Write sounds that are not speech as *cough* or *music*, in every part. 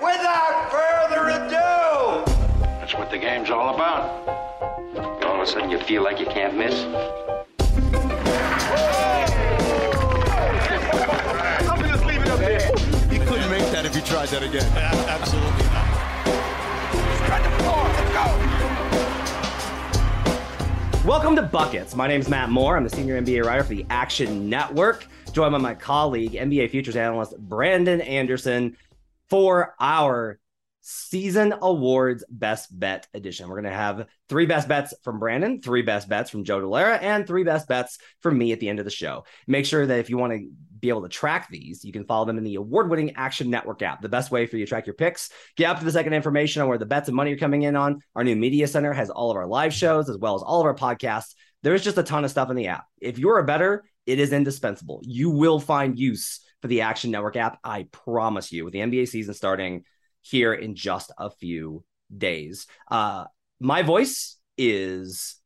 Without further ado, That's what the game's all about. All of a sudden, you feel like you can't miss. I'm just leave it up there. You couldn't make that if you tried that again. Absolutely not. Spread the floor. Let's go. Welcome to Buckets. My name is Matt Moore. I'm the senior NBA writer for the Action Network, joined by my colleague, NBA futures analyst Brandon Anderson, for our season awards best bet edition. We're going to have three best bets from Brandon, three best bets from Joe Dellera, and three best bets from me at the end of the show. Make sure that if you want to be able to track these, you can follow them in the award winning Action Network app. The best way for you to track your picks. Get up to the second information on where the bets and money are coming in on. Our new media center has all of our live shows as well as all of our podcasts. There's just a ton of stuff in the app. If you're a better, it is indispensable. You will find use for the Action Network app. I promise you, with the NBA season starting here in just a few days. Uh, my voice is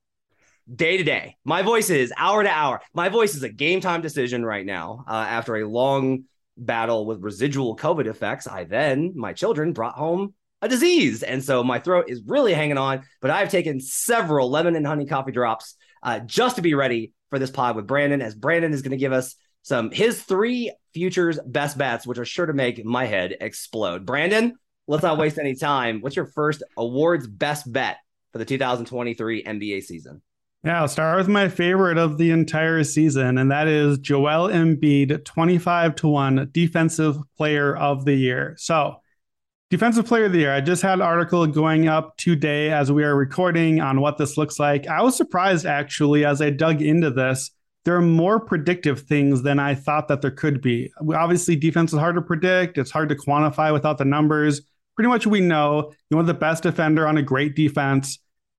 day to day. My voice is hour to hour. My voice is a game time decision right now. Uh, after a long battle with residual COVID effects, I then, my children, brought home a disease. And so my throat is really hanging on, but I've taken several lemon and honey coffee drops uh, just to be ready for this pod with Brandon, as Brandon is going to give us some his three futures best bets, which are sure to make my head explode. Brandon, let's not waste any time. What's your first awards best bet for the 2023 NBA season? Yeah, I'll start with my favorite of the entire season, and that is Joel Embiid, 25 to 1 Defensive Player of the Year. So, Defensive Player of the Year, I just had an article going up today as we are recording on what this looks like. I was surprised actually as I dug into this. There are more predictive things than I thought that there could be. Obviously, defense is hard to predict, it's hard to quantify without the numbers. Pretty much, we know you want the best defender on a great defense.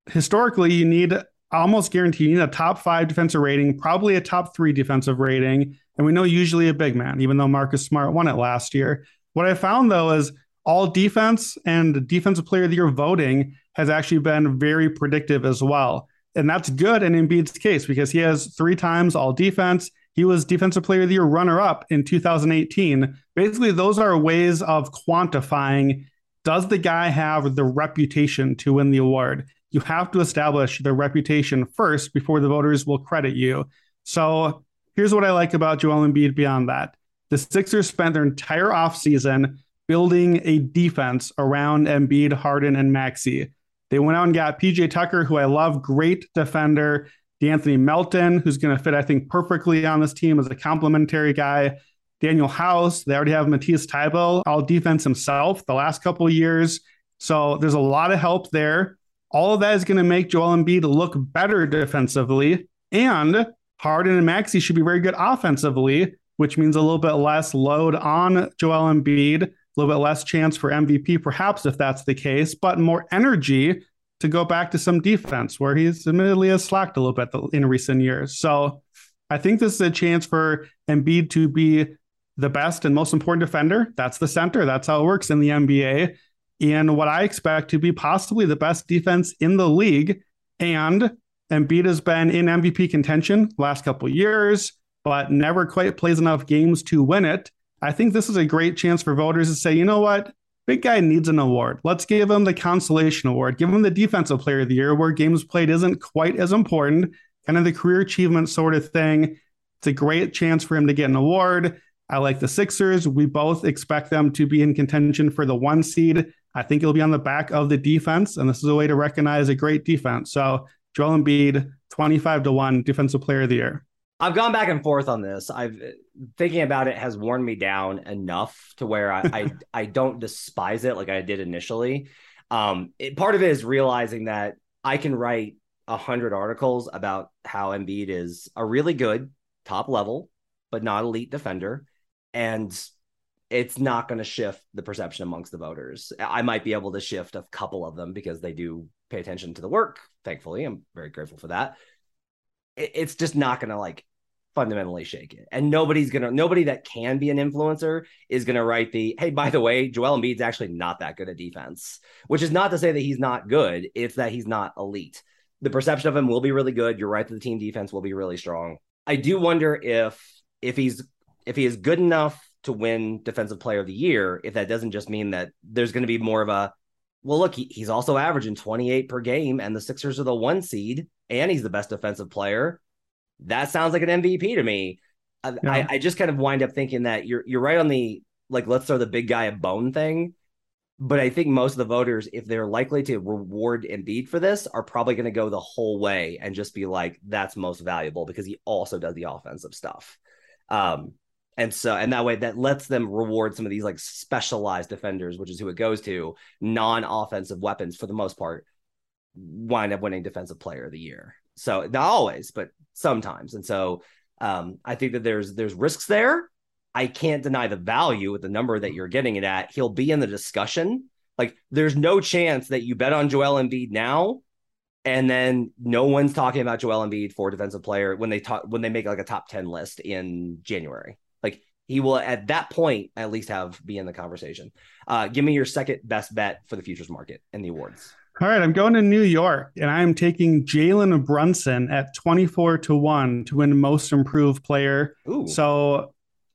Historically, you need almost guarantee you need a top five defensive rating, probably a top three defensive rating. And we know usually a big man, even though Marcus Smart won it last year. What I found though is all defense and defensive player of the year voting has actually been very predictive as well. And that's good in Embiid's case because he has three times all defense. He was defensive player of the year runner up in 2018. Basically, those are ways of quantifying does the guy have the reputation to win the award? You have to establish the reputation first before the voters will credit you. So here's what I like about Joel Embiid beyond that. The Sixers spent their entire offseason building a defense around Embiid, Harden, and Maxey. They went out and got PJ Tucker, who I love, great defender. D'Anthony Melton, who's going to fit, I think, perfectly on this team as a complementary guy. Danuel House, they already have Matisse Thybulle, all defense himself the last couple of years. So there's a lot of help there. All of that is going to make Joel Embiid look better defensively. And Harden and Maxey should be very good offensively, which means a little bit less load on Joel Embiid, a little bit less chance for MVP, perhaps, if that's the case, but more energy to go back to some defense where he's admittedly has slacked a little bit in recent years. So I think this is a chance for Embiid to be the best and most important defender. That's the center. That's how it works in the NBA. And what I expect to be possibly the best defense in the league. And Embiid has been in MVP contention last couple years, but never quite plays enough games to win it. I think this is a great chance for voters to say, you know what? Big guy needs an award. Let's give him the consolation award. Give him the defensive player of the year where games played isn't quite as important, kind of the career achievement sort of thing. It's a great chance for him to get an award. I like the Sixers. We both expect them to be in contention for the one seed. I think it'll be on the back of the defense, and this is a way to recognize a great defense. So Joel Embiid, 25 to 1 defensive player of the year. I've gone back and forth on this. I've thinking about it has worn me down enough to where I I, *laughs* I, don't despise it like I did initially. Um, it, part of it is realizing that I can write a hundred articles about how Embiid is a really good top level, but not elite defender, and it's not going to shift the perception amongst the voters. I might be able to shift a couple of them because they do pay attention to the work. Thankfully, I'm very grateful for that. It's just not going to like fundamentally shake it. And nobody's gonna nobody that can be an influencer is gonna write the hey, by the way, Joel Embiid's actually not that good at defense. Which is not to say that he's not good, it's that he's not elite. The perception of him will be really good. You're right that the team defense will be really strong. I do wonder if if he's if he is good enough to win defensive player of the year, if that doesn't just mean that there's going to be more of a well, look, he, he's also averaging 28 per game, and the Sixers are the one seed, and he's the best defensive player that sounds like an MVP to me. Yeah. I, I just kind of wind up thinking that you're you're right on the like let's throw the big guy a bone thing. But I think most of the voters, if they're likely to reward Embiid for this, are probably going to go the whole way and just be like, "That's most valuable because he also does the offensive stuff." Um, and so, and that way, that lets them reward some of these like specialized defenders, which is who it goes to, non-offensive weapons for the most part, wind up winning Defensive Player of the Year. So not always, but sometimes. And so um, I think that there's there's risks there. I can't deny the value with the number that you're getting it at. He'll be in the discussion. Like there's no chance that you bet on Joel Embiid now and then no one's talking about Joel Embiid for defensive player when they talk when they make like a top 10 list in January. He will at that point at least have be in the conversation. Uh, give me your second best bet for the futures market and the awards. All right, I'm going to New York and I'm taking Jalen Brunson at 24 to 1 to win most improved player. Ooh. So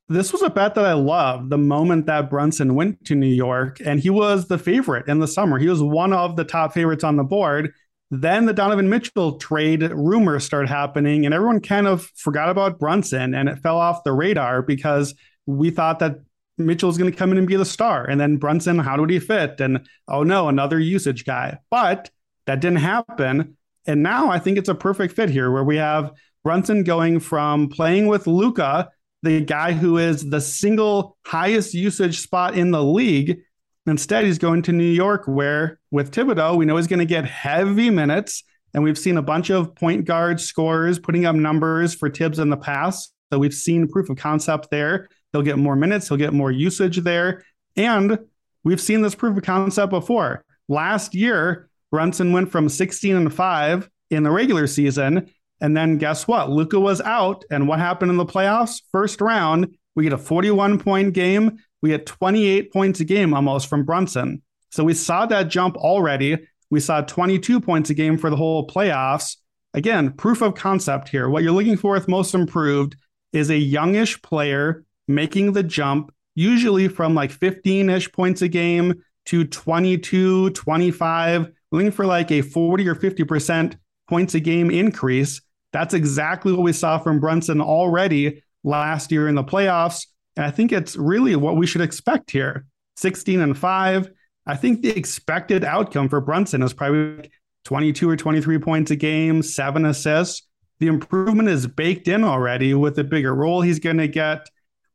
this was a bet that I loved the moment that Brunson went to New York and he was the favorite in the summer. He was one of the top favorites on the board. Then the Donovan Mitchell trade rumors started happening and everyone kind of forgot about Brunson and it fell off the radar because we thought that Mitchell's going to come in and be the star. And then Brunson, how would he fit? And oh no, another usage guy. But that didn't happen. And now I think it's a perfect fit here where we have Brunson going from playing with Luka, the guy who is the single highest usage spot in the league. Instead, he's going to New York, where with Thibodeau, we know he's going to get heavy minutes. And we've seen a bunch of point guard scorers putting up numbers for Thibs in the past. So we've seen proof of concept there. He'll get more minutes, he'll get more usage there. And we've seen this proof of concept before. Last year, Brunson went from 16 and 5 in the regular season. And then guess what? Luka was out. And what happened in the playoffs? First round, we get a 41 point game. We had 28 points a game almost from Brunson. So we saw that jump already. We saw 22 points a game for the whole playoffs. Again, proof of concept here. What you're looking for with most improved is a youngish player making the jump, usually from like 15 ish points a game to 22, 25, looking for like a 40 or 50% points a game increase. That's exactly what we saw from Brunson already last year in the playoffs. And I think it's really what we should expect here 16 and 5. I think the expected outcome for Brunson is probably 22 or 23 points a game, seven assists. The improvement is baked in already with the bigger role he's going to get.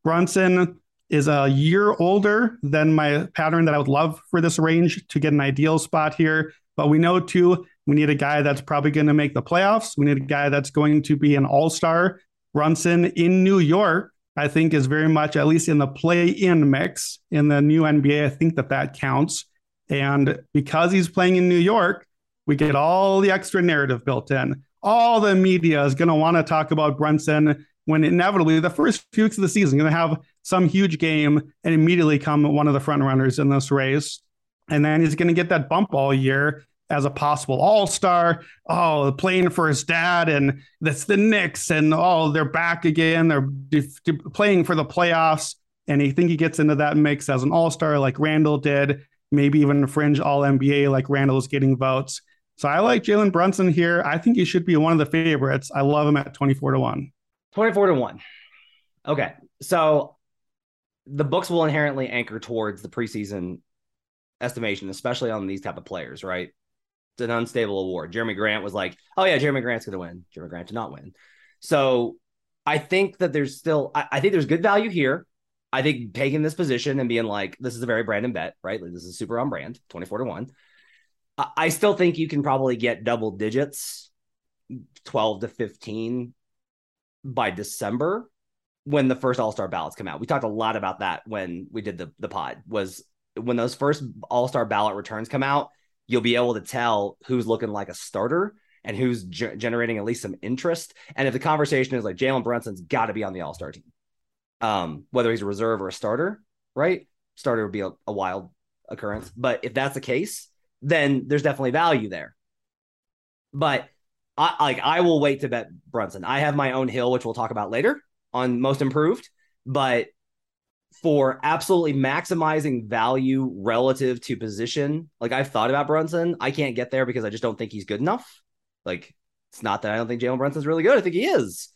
Brunson is a year older than my pattern that I would love for this range to get an ideal spot here. But we know too, we need a guy that's probably going to make the playoffs. We need a guy that's going to be an all star. Brunson in New York, I think, is very much, at least in the play in mix in the new NBA. I think that that counts. And because he's playing in New York, we get all the extra narrative built in. All the media is going to want to talk about Brunson when inevitably the first few weeks of the season going to have some huge game and immediately come one of the front runners in this race. And then he's going to get that bump all year as a possible all star. Oh, playing for his dad, and that's the Knicks, and oh, they're back again. They're playing for the playoffs. And I think he gets into that mix as an all star like Randle did, maybe even fringe all NBA like Randle's getting votes. So I like Jalen Brunson here. I think he should be one of the favorites. I love him at 24 to 1. 24 to 1. Okay. So the books will inherently anchor towards the preseason estimation, especially on these type of players, right? An unstable award. Jerami Grant was like, "Oh yeah, Jerami Grant's going to win." Jerami Grant did not win. So I think that there's still, I, I, think there's good value here. I think taking this position and being like, this is a very Brandon bet, right? Like, this is super on brand, 24 to 1. I, I still think you can probably get double digits, 12 to 15 by December when the first all-star ballots come out. We talked a lot about that when we did the the pod was when those first all-star ballot returns come out, you'll be able to tell who's looking like a starter and who's ge- generating at least some interest. And if the conversation is like Jalen Brunson's got to be on the All Star team, um, whether he's a reserve or a starter, right? Starter would be a, a wild occurrence, but if that's the case, then there's definitely value there. But I like I will wait to bet Brunson. I have my own hill, which we'll talk about later on most improved, but for absolutely maximizing value relative to position, like I've thought about Brunson, I can't get there because I just don't think he's good enough. Like, it's not that I don't think Jalen Brunson's really good. I think he is.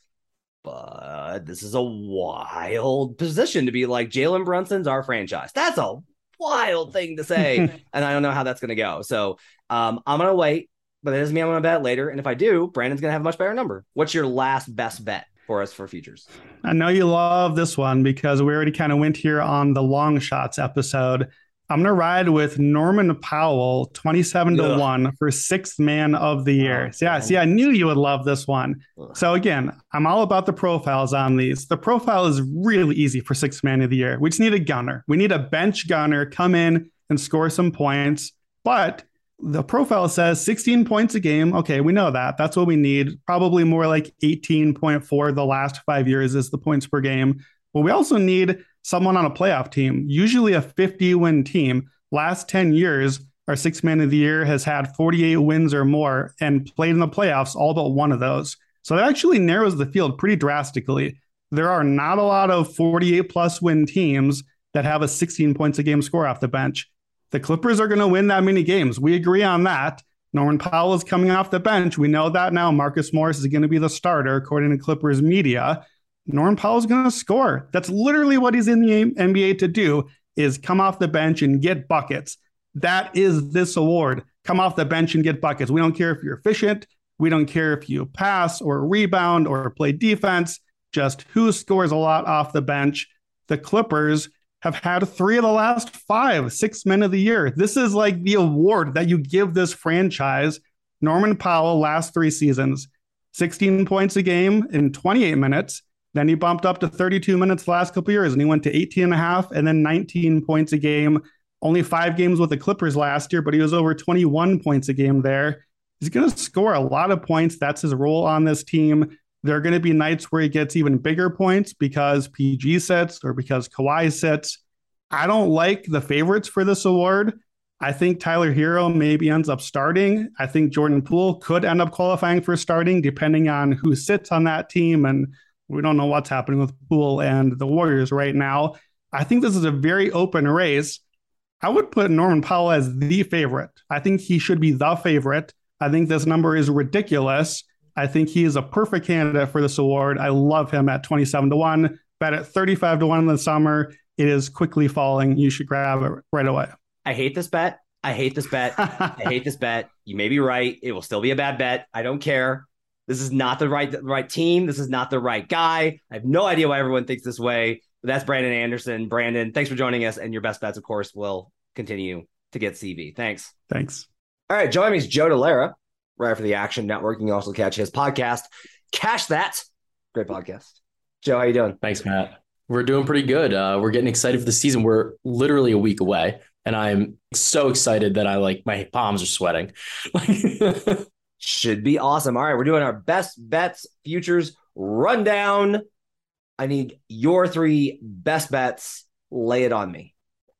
But this is a wild position to be like Jalen Brunson's our franchise. That's a wild thing to say. *laughs* and I don't know how that's going to go. So um, I'm going to wait, but that doesn't mean I'm going to bet later. And if I do, Brandon's going to have a much better number. What's your last best bet? For us for futures. I know you love this one because we already kind of went here on the long shots episode. I'm gonna ride with Norman Powell, 27 to 1 for sixth man of the year. Oh, so yeah, see, I knew you would love this one. Ugh. So again, I'm all about the profiles on these. The profile is really easy for sixth man of the year. We just need a gunner. We need a bench gunner come in and score some points. But the profile says 16 points a game. Okay, we know that. That's what we need. Probably more like 18.4 the last five years is the points per game. But we also need someone on a playoff team, usually a 50 win team. Last 10 years, our six man of the year has had 48 wins or more and played in the playoffs, all but one of those. So that actually narrows the field pretty drastically. There are not a lot of 48 plus win teams that have a 16 points a game score off the bench. The Clippers are going to win that many games. We agree on that. Norman Powell is coming off the bench. We know that now. Marcus Morris is going to be the starter, according to Clippers media. Norman Powell is going to score. That's literally what he's in the NBA to do is come off the bench and get buckets. That is this award. Come off the bench and get buckets. We don't care if you're efficient. We don't care if you pass or rebound or play defense. Just who scores a lot off the bench. The Clippers have had three of the last five, six men of the year. This is like the award that you give this franchise. Norman Powell, last three seasons, 16 points a game in 28 minutes, then he bumped up to 32 minutes the last couple years and he went to 18 and a half and then 19 points a game. Only five games with the Clippers last year, but he was over 21 points a game there. He's going to score a lot of points. That's his role on this team. There are going to be nights where he gets even bigger points because PG sits or because Kawhi sits. I don't like the favorites for this award. I think Tyler Herro maybe ends up starting. I think Jordan Poole could end up qualifying for starting depending on who sits on that team and we don't know what's happening with Poole and the Warriors right now. I think this is a very open race. I would put Norman Powell as the favorite. I think he should be the favorite. I think this number is ridiculous. I think he is a perfect candidate for this award. I love him at 27 to 1, bet at 35 to 1 in the summer. It is quickly falling. You should grab it right away. I hate this bet. I hate this bet. I hate this bet. You may be right. It will still be a bad bet. I don't care. This is not the right the right team. This is not the right guy. I have no idea why everyone thinks this way. But that's Brandon Anderson. Brandon, thanks for joining us. And your best bets, of course, will continue to get CV. Thanks. Thanks. All right. Joining me is Joe Dellera, right for the Action Network. You can also catch his podcast, Cash That. Great podcast. Joe, how you doing? Thanks, Matt. We're doing pretty good. Uh, we're getting excited for the season. We're literally a week away, and I'm so excited that I like my palms are sweating. Like *laughs* should be awesome. All right, we're doing our best bets futures rundown. I need your three best bets. Lay it on me.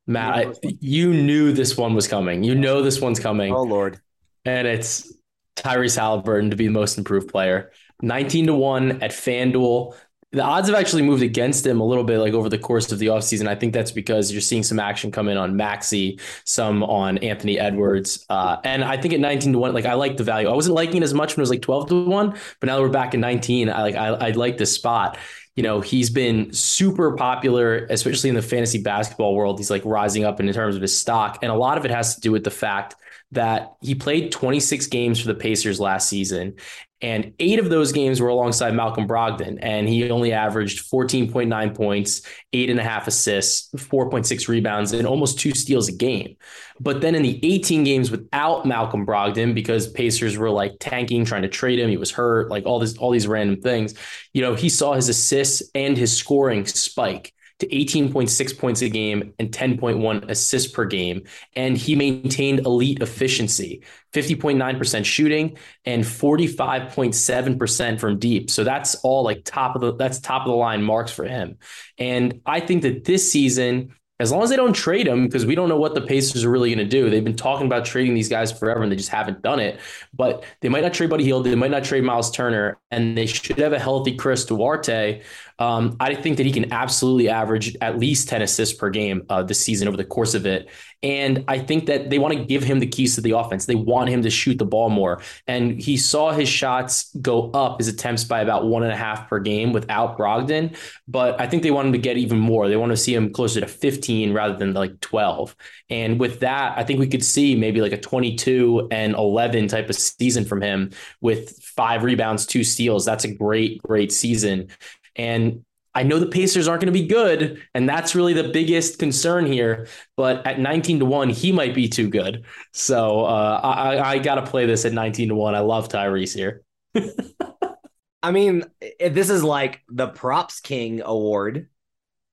Matt, I, you knew this one was coming. You know this one's coming. Oh Lord. And it's Tyrese Haliburton to be the most improved player. 19 to 1 at FanDuel the odds have actually moved against him a little bit like over the course of the offseason. I think that's because you're seeing some action come in on Maxey, some on Anthony Edwards. Uh, and I think at 19 to 1, like I like the value. I wasn't liking it as much when it was like 12 to 1, but now that we're back in 19, I like I, I like this spot. you know, he's been super popular, especially in the fantasy basketball world. He's like rising up in terms of his stock. And a lot of it has to do with the fact that he played 26 games for the Pacers last season. And eight of those games were alongside Malcolm Brogdon. And he only averaged 14.9 points, eight and a half assists, 4.6 rebounds, and almost two steals a game. But then in the 18 games without Malcolm Brogdon, because Pacers were like tanking, trying to trade him, he was hurt, like all this, all these random things, you know, he saw his assists and his scoring spike to 18.6 points a game and 10.1 assists per game. And he maintained elite efficiency 50.9% shooting and 45.7% from deep. So that's all like top of the that's top of the line marks for him. And I think that this season as long as they don't trade him, because we don't know what the Pacers are really going to do. They've been talking about trading these guys forever and they just haven't done it. But they might not trade Buddy Hield. They might not trade Miles Turner. And they should have a healthy Chris Duarte. Um, I think that he can absolutely average at least 10 assists per game uh, this season over the course of it. And I think that they want to give him the keys to the offense. They want him to shoot the ball more. And he saw his shots go up, his attempts by about one and a half per game without Brogdon. But I think they want him to get even more. They want to see him closer to 15 rather than like 12. And with that, I think we could see maybe like a 22 and 11 type of season from him with five rebounds, two steals. That's a great, great season. And I know the Pacers aren't going to be good, and that's really the biggest concern here. But at 19 to 1, he might be too good. So uh, I, I got to play this at 19 to 1. I love Tyrese here. *laughs* I mean, this is like the props king award.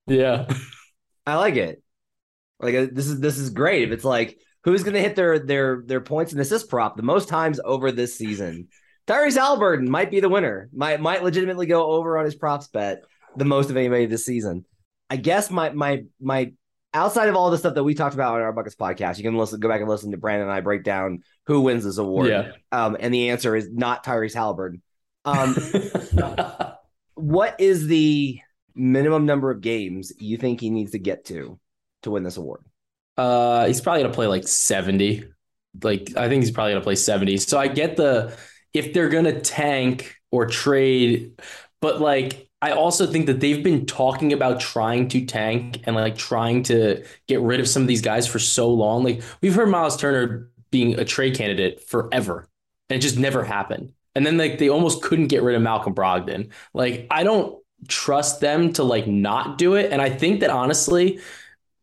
Yeah. *laughs* I like it. Like uh, this is this is great. If it's like who's going to hit their their their points and assist prop the most times over this season, Tyrese Haliburton might be the winner. Might might legitimately go over on his props bet the most of anybody this season. I guess my my my outside of all the stuff that we talked about on our Buckets podcast, you can listen, go back and listen to Brandon and I break down who wins this award. Yeah. Um, and the answer is not Tyrese Haliburton. Um, *laughs* what is the minimum number of games you think he needs to get to to win this award? Uh, he's probably gonna play like 70. Like I think he's probably gonna play 70. So I get the if they're gonna tank or trade, but like I also think that they've been talking about trying to tank and like trying to get rid of some of these guys for so long. Like we've heard Miles Turner being a trade candidate forever, and it just never happened. And then like they almost couldn't get rid of Malcolm Brogdon. Like I don't trust them to like not do it. And I think that honestly,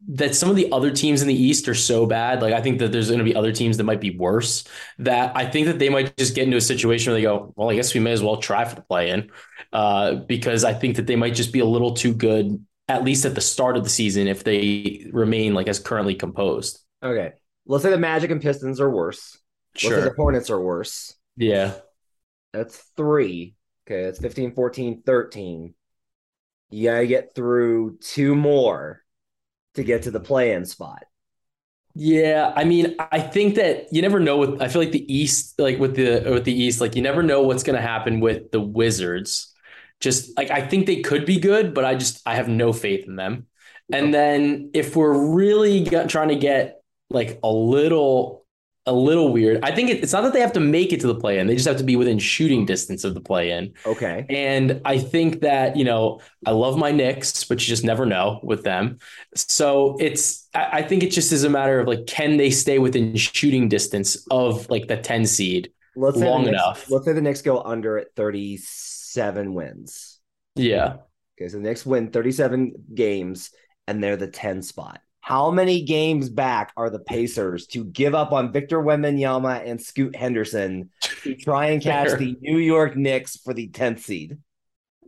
that some of the other teams in the East are so bad. Like I think that there's going to be other teams that might be worse. That I think that they might just get into a situation where they go, well, I guess we may as well try for the play in, uh, because I think that they might just be a little too good, at least at the start of the season, if they remain like as currently composed. Okay, let's say the Magic and Pistons are worse. Let's say the Hornets are worse. Yeah. That's three. Okay, that's 15, 14, 13. You gotta get through two more to get to the play-in spot. Yeah, I mean, I think that you never know with I feel like the East, like with the with the East, like you never know what's gonna happen with the Wizards. Just like I think they could be good, but I just I have no faith in them. And then if we're really got, trying to get like a little a little weird. I think it, it's not that they have to make it to the play in; they just have to be within shooting distance of the play in. Okay. And I think that you know I love my Knicks, but you just never know with them. So it's I, I think it just is a matter of like can they stay within shooting distance of like the ten seed let's long Knicks- enough? Let's say the Knicks go under at 37 wins. Yeah. Okay, so the Knicks win 37 games and they're the 10 spot. How many games back are the Pacers to give up on Victor Wembanyama and Scoot Henderson to try and catch Fair. the New York Knicks for the 10th seed?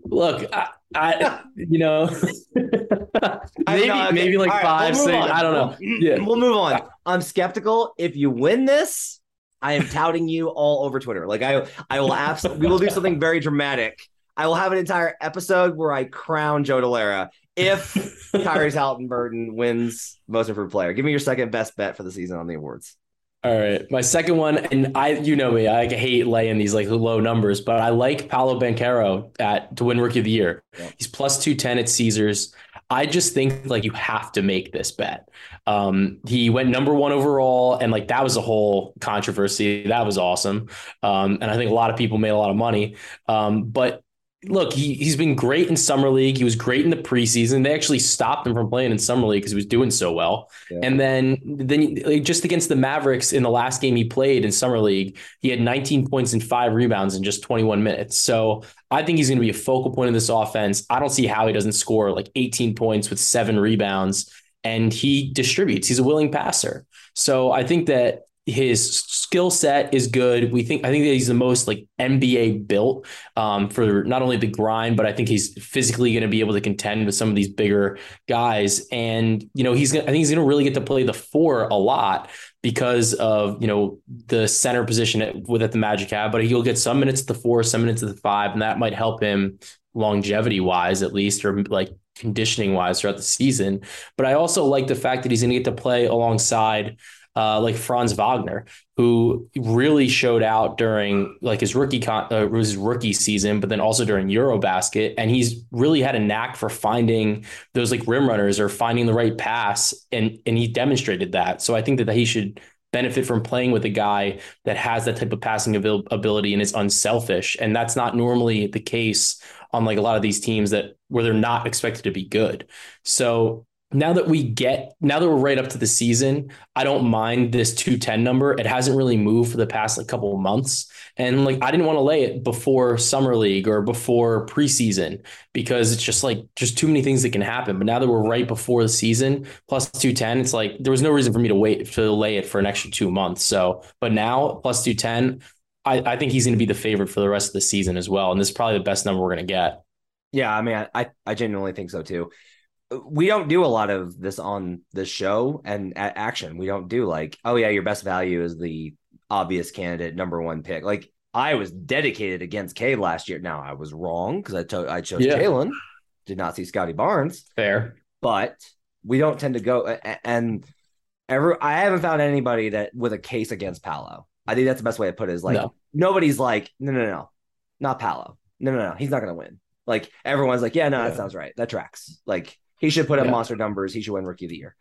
Look, I, I you know, *laughs* maybe okay. maybe like right, five, we'll six. on. I don't know. *clears throat* We'll- Yeah. We'll move on. I'm skeptical. If you win this, I am touting you all over Twitter. Like I I will absolutely we will do something very dramatic. I will have an entire episode where I crown Joe Dellera if *laughs* Tyrese Haliburton wins most improved player. Give me your second best bet for the season on the awards. All right, my second one, and I, you know me, I hate laying these like low numbers, but I like Paolo Banchero at to win Rookie of the Year. Yeah. He's plus two ten at Caesars. I just think like you have to make this bet. Um, he went number one overall, and like that was a whole controversy. That was awesome, um, and I think a lot of people made a lot of money. Um, but look, he he's been great in summer league. He was great in the preseason. They actually stopped him from playing in summer league because he was doing so well. Yeah. And then then like, just against the Mavericks in the last game he played in summer league, he had 19 points and five rebounds in just 21 minutes. So I think he's going to be a focal point of this offense. I don't see how he doesn't score like 18 points with seven rebounds, and he distributes. He's a willing passer. So I think that his skill set is good. We think I think that he's the most like NBA built um, for not only the grind, but I think he's physically going to be able to contend with some of these bigger guys. And you know, he's gonna I think he's going to really get to play the four a lot because of you know the center position at, with at the Magic have. But he'll get some minutes at the four, some minutes at the five, and that might help him longevity wise at least, or like conditioning wise throughout the season. But I also like the fact that he's going to get to play alongside uh, like Franz Wagner, who really showed out during like his rookie con- uh, his rookie season, but then also during EuroBasket, and he's really had a knack for finding those like rim runners or finding the right pass, and and he demonstrated that. So I think that that he should benefit from playing with a guy that has that type of passing abil- ability and is unselfish, and that's not normally the case on like a lot of these teams that where they're not expected to be good. So now that we get now that we're right up to the season, I don't mind this 210 number. It hasn't really moved for the past like couple of months. And like I didn't want to lay it before summer league or before preseason because it's just like just too many things that can happen. But now that we're right before the season, plus 210, it's like there was no reason for me to wait to lay it for an extra two months. So but now plus 210, I, I think he's going to be the favorite for the rest of the season as well. And this is probably the best number we're going to get. Yeah, I mean, I I genuinely think so too. We don't do a lot of this on the show and at action. We don't do like, oh yeah, your best value is the obvious candidate number one pick. Like I was dedicated against Cade last year. Now I was wrong because I to- I chose Yeah. Jalen, did not see Scottie Barnes, Fair. but we don't tend to go and ever. I haven't found anybody that with a case against Paolo. I think that's the best way to put it. Is like No. nobody's like, no, no, no, not Paolo. No, no, no, he's not gonna win. Like everyone's like, yeah, no, that sounds right. That tracks. Like he should put up Yeah. monster numbers. He should win Rookie of the Year.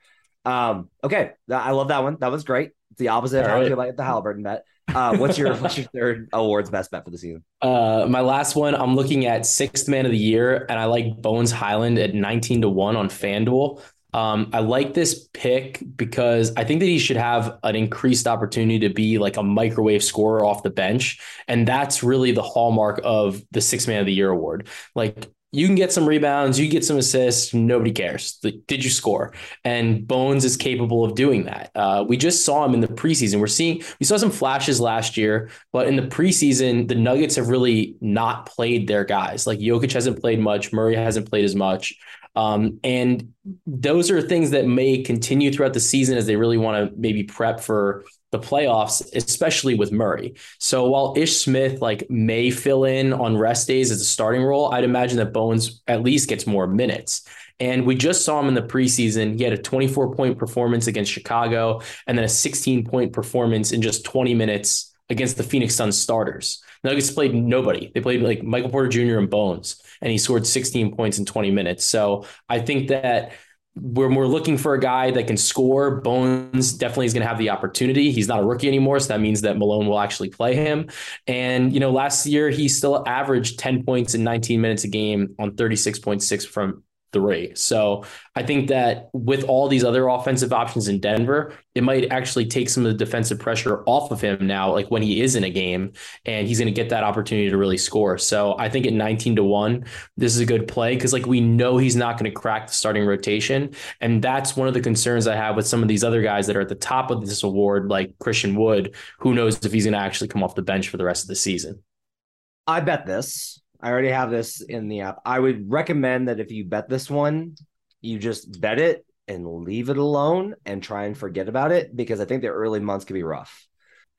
Um, okay, I love that one. That was great. It's the opposite of All how I right. like the Haliburton bet. Uh, what's your what's your third awards best bet for the season? *laughs* Uh, my last one, I'm looking at sixth man of the year, and I like Bones Hyland at 19 to 1 on FanDuel. Um, I like this pick because I think that he should have an increased opportunity to be like a microwave scorer off the bench. And that's really the hallmark of the six man of the year award. Like you can get some rebounds, you get some assists, nobody cares. Like, did you score? And Bones is capable of doing that. Uh, we just saw him in the preseason. We're seeing, we saw some flashes last year, but in the preseason, the Nuggets have really not played their guys. Like Jokic hasn't played much, Murray hasn't played as much. Um, and those are things that may continue throughout the season as they really want to maybe prep for the playoffs, especially with Murray. So while Ish Smith like may fill in on rest days as a starting role, I'd imagine that Bones at least gets more minutes. And we just saw him in the preseason. He had a 24 point performance against Chicago and then a 16 point performance in just 20 minutes against the Phoenix Suns starters. Nuggets played nobody. They played like Michael Porter Jr. and Bones, and he scored 16 points in 20 minutes. So I think that when we're looking for a guy that can score, Bones definitely is going to have the opportunity. He's not a rookie anymore, so that means that Malone will actually play him. And you know, last year he still averaged 10 points in 19 minutes a game on 36.6 from three. So I think that with all these other offensive options in Denver, it might actually take some of the defensive pressure off of him now, like when he is in a game and he's going to get that opportunity to really score. So I think at 19 to 1, this is a good play because like we know he's not going to crack the starting rotation. And that's one of the concerns I have with some of these other guys that are at the top of this award, like Christian Wood. Who knows if he's going to actually come off the bench for the rest of the season? I bet this. I already have this in the app. I would recommend that if you bet this one, you just bet it and leave it alone and try and forget about it because I think the early months could be rough.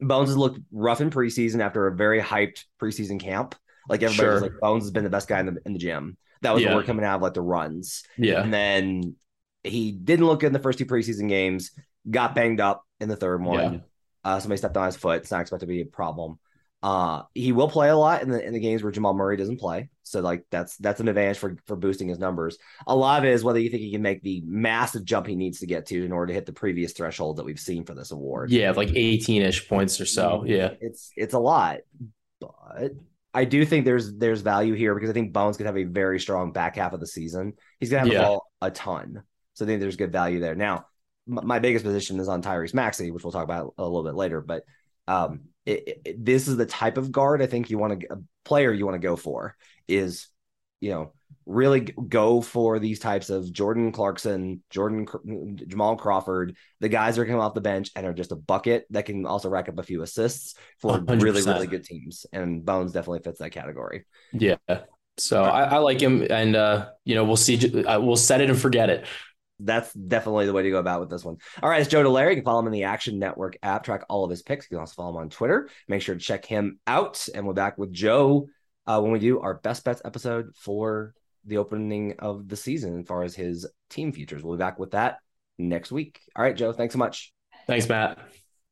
Bones has looked rough in preseason after a very hyped preseason camp. Like everybody was like, Bones has been the best guy in the in the gym. That was Yeah. the word coming out of like the runs. Yeah. And then he didn't look good in the first two preseason games, got banged up in the third one. Yeah. Uh, somebody stepped on his foot. It's not expected to be a problem. Uh, he will play a lot in the in the games where Jamal Murray doesn't play. So like that's that's an advantage for for boosting his numbers. A lot of it is whether you think he can make the massive jump he needs to get to in order to hit the previous threshold that we've seen for this award. Yeah, like 18 ish points or so. Yeah. It's it's a lot, but I do think there's there's value here because I think Bones could have a very strong back half of the season. He's gonna have Yeah. the ball a ton, so I think there's good value there. Now, my biggest position is on Tyrese Maxey, which we'll talk about a little bit later. But um, it, it- this is the type of guard I think you want to a player you want to go for is, you know, really go for these types of Jordan Clarkson, Jordan Jamal Crawford, the guys that are coming off the bench and are just a bucket that can also rack up a few assists for 100%. really really good teams. And Bones definitely fits that category. Yeah. So I, I like him, and uh, you know, we'll see. uh, We'll set it and forget it. That's definitely the way to go about with this one. All right, it's Joe Dellera. You can follow him in the Action Network app, track all of his picks. You can also follow him on Twitter. Make sure to check him out. And we're back with Joe uh, when we do our best bets episode for the opening of the season as far as his team futures. We'll be back with that next week. All right, Joe, thanks so much. Thanks, Matt.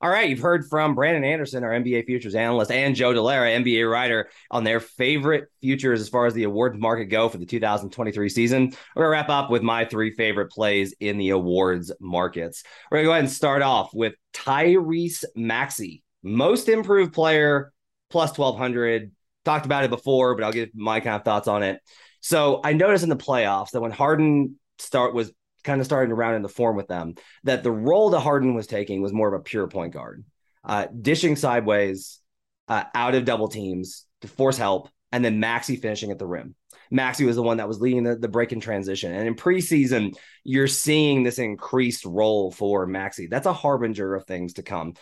All right, you've heard from Brandon Anderson, our NBA futures analyst, and Joe Dellera, NBA writer, on their favorite futures as far as the awards market go for the 2023 season. We're gonna wrap up with my three favorite plays in the awards markets. We're gonna go ahead and start off with Tyrese Maxey, most improved player, plus 1200. Talked about it before, but I'll give my kind of thoughts on it. So I noticed in the playoffs that when Harden start was kind of starting to round in the form with them, that the role that Harden was taking was more of a pure point guard, uh, dishing sideways, uh, out of double teams to force help, and then Maxey finishing at the rim. Maxey was the one that was leading the, the break in transition. And in preseason, you're seeing this increased role for Maxey. That's a harbinger of things to come.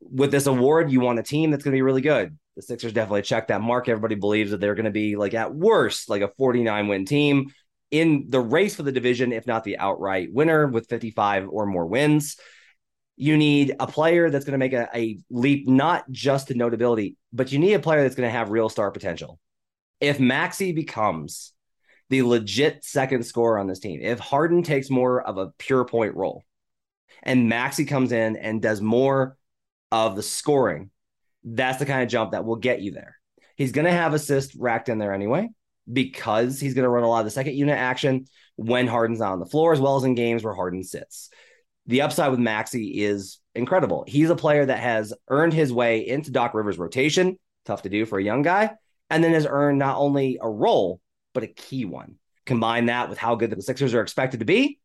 With this award, you want a team that's going to be really good. The Sixers definitely check that mark. Everybody believes that they're going to be like at worst, like a 49 win team in the race for the division, if not the outright winner with 55 or more wins. You need a player that's going to make a, a leap, not just to notability, but you need a player that's going to have real star potential. If Maxey becomes the legit second scorer on this team, if Harden takes more of a pure point role and Maxey comes in and does more of the scoring, that's the kind of jump that will get you there. He's going to have assists racked in there anyway because he's going to run a lot of the second unit action when Harden's not on the floor, as well as in games where Harden sits. The upside with Maxey is incredible. He's a player that has earned his way into Doc Rivers' rotation, tough to do for a young guy, and then has earned not only a role, but a key one. Combine that with how good the Sixers are expected to be,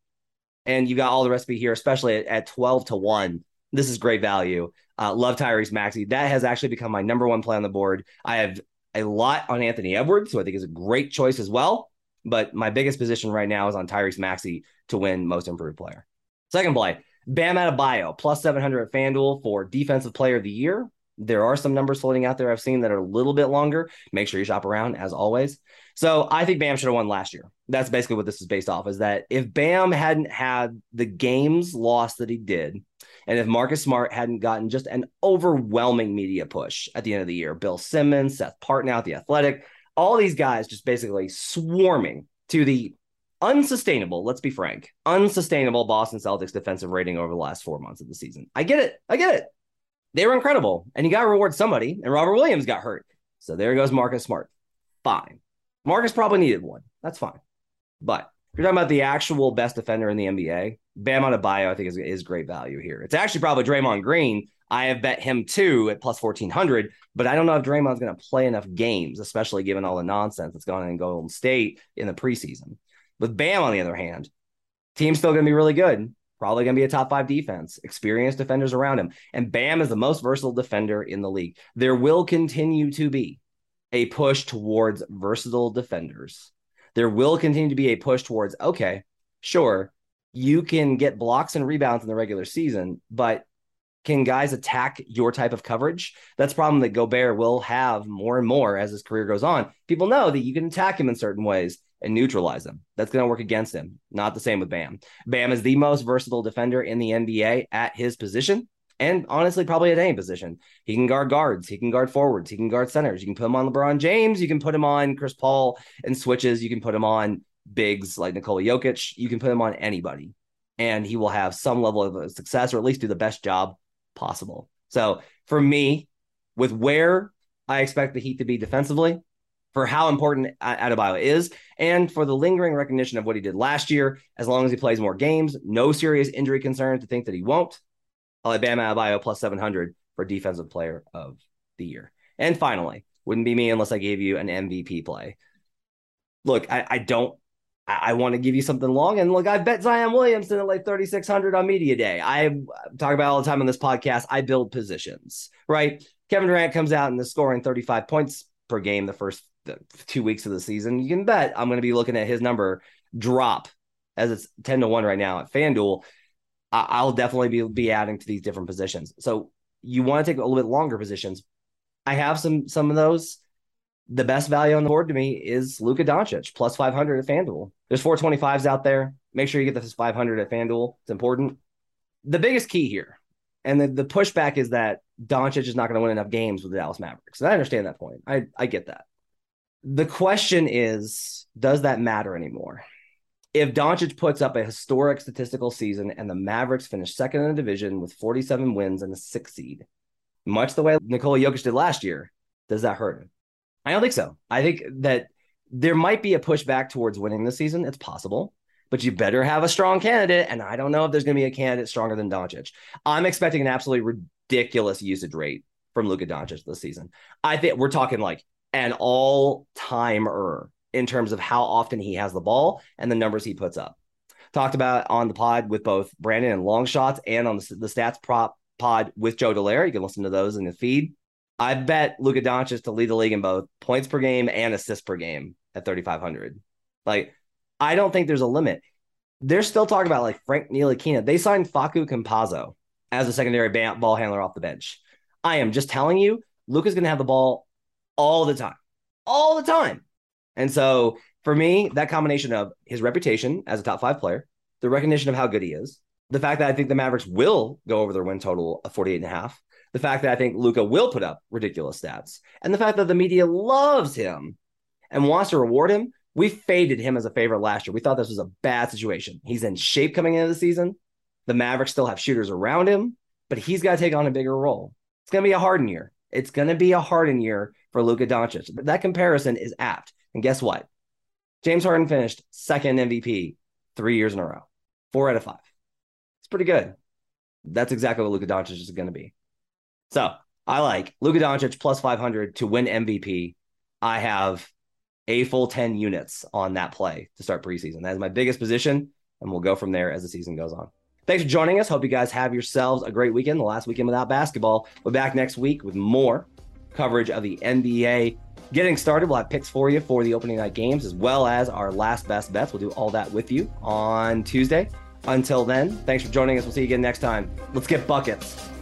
and you got all the recipe here, especially at, at 12 to 1. This is great value. Uh, love Tyrese Maxey. That has actually become my number one play on the board. I have a lot on Anthony Edwards, who I think is a great choice as well. But my biggest position right now is on Tyrese Maxey to win most improved player. Second play, Bam Adebayo, plus 700 at FanDuel for defensive player of the year. There are some numbers floating out there I've seen that are a little bit longer. Make sure you shop around as always. So I think Bam should have won last year. That's basically what this is based off is that if Bam hadn't had the games lost that he did, and if Marcus Smart hadn't gotten just an overwhelming media push at the end of the year, Bill Simmons, Seth Partnow, the athletic, all these guys just basically swarming to the unsustainable, let's be frank, unsustainable Boston Celtics defensive rating over the last four months of the season. I get it. I get it. They were incredible. And you got to reward somebody. And Robert Williams got hurt. So there goes Marcus Smart. Fine. Marcus probably needed one. That's fine. But you're talking about the actual best defender in the NBA, Bam Adebayo, I think is, is great value here. It's actually probably Draymond Green. I have bet him too at plus 1400, but I don't know if Draymond's going to play enough games, especially given all the nonsense that's going on in Golden State in the preseason. With Bam, on the other hand, team's still going to be really good. Probably going to be a top five defense, experienced defenders around him. And Bam is the most versatile defender in the league. There will continue to be a push towards versatile defenders. There will continue to be a push towards, okay, sure, you can get blocks and rebounds in the regular season, but can guys attack your type of coverage? That's a problem that Gobert will have more and more as his career goes on. People know that you can attack him in certain ways and neutralize him. That's going to work against him. Not the same with Bam. Bam is the most versatile defender in the NBA at his position. And honestly, probably at any position. He can guard guards, he can guard forwards, he can guard centers. You can put him on LeBron James, you can put him on Chris Paul and switches, you can put him on bigs like Nikola Jokic, you can put him on anybody. And he will have some level of success or at least do the best job possible. So for me, with where I expect the Heat to be defensively, for how important Adebayo is, and for the lingering recognition of what he did last year, as long as he plays more games, no serious injury concerns to think that he won't. Alabama Adebayo plus 700 for defensive player of the year. And finally, Wouldn't be me unless I gave you an MVP play. Look, I, I don't I, I want to give you something long. And look, I bet Zion Williamson at like 3,600 on media day. I talk about all the time on this podcast. I build positions, right? Kevin Durant comes out and is scoring 35 points per game the first two weeks of the season. You can bet I'm going to be looking at his number drop as it's 10 to 1 right now at FanDuel. I'll definitely be, be adding to these different positions. So you want to take a little bit longer positions. I have some some of those the best value on the board to me is Luka Doncic plus 500 at FanDuel. There's 425s out there. Make sure you get this 500 at FanDuel. It's important. The biggest key here, and the, the pushback is that Doncic is not going to win enough games with the Dallas Mavericks. And I understand that point. I, I get that. The question is, does that matter anymore? If Doncic puts up a historic statistical season and the Mavericks finish second in the division with 47 wins and a six seed, much the way Nikola Jokic did last year, does that hurt him? I don't think so. I think that there might be a pushback towards winning this season. It's possible, but you better have a strong candidate. And I don't know if there's going to be a candidate stronger than Doncic. I'm expecting an absolutely ridiculous usage rate from Luka Doncic this season. I think we're talking like an all timer in terms of how often he has the ball and the numbers he puts up. Talked about on the pod with both Brandon and long shots and on the, the stats prop pod with Joe Dellera. You can listen to those in the feed. I bet Luka Doncic to lead the league in both points per game and assists per game at 3,500. Like, I don't think there's a limit. They're still talking about like Frank Ntilikina. They signed Facu Campazzo as a secondary ball handler off the bench. I am just telling you, Luka's going to have the ball all the time, all the time. And so for me, that combination of his reputation as a top five player, the recognition of how good he is, the fact that I think the Mavericks will go over their win total of 48 and a half, the fact that I think Luka will put up ridiculous stats, and the fact that the media loves him and wants to reward him. We faded him as a favorite last year. We thought this was a bad situation. He's in shape coming into the season. The Mavericks still have shooters around him, but he's got to take on a bigger role. It's going to be a Harden year. It's going to be a Harden year for Luka Doncic. That comparison is apt. And guess what? James Harden finished second MVP three years in a row, four out of five. It's pretty good. That's exactly what Luka Doncic is going to be. So I like Luka Doncic plus 500 to win MVP. I have a full 10 units on that play to start preseason. That is my biggest position, and we'll go from there as the season goes on. Thanks for joining us. Hope you guys have yourselves a great weekend, the last weekend without basketball. We're back next week with more coverage of the NBA. Getting started, we'll have picks for you for the opening night games as well as our last best bets. We'll do all that with you on Tuesday. Until then, thanks for joining us. We'll see you again next time. Let's get buckets.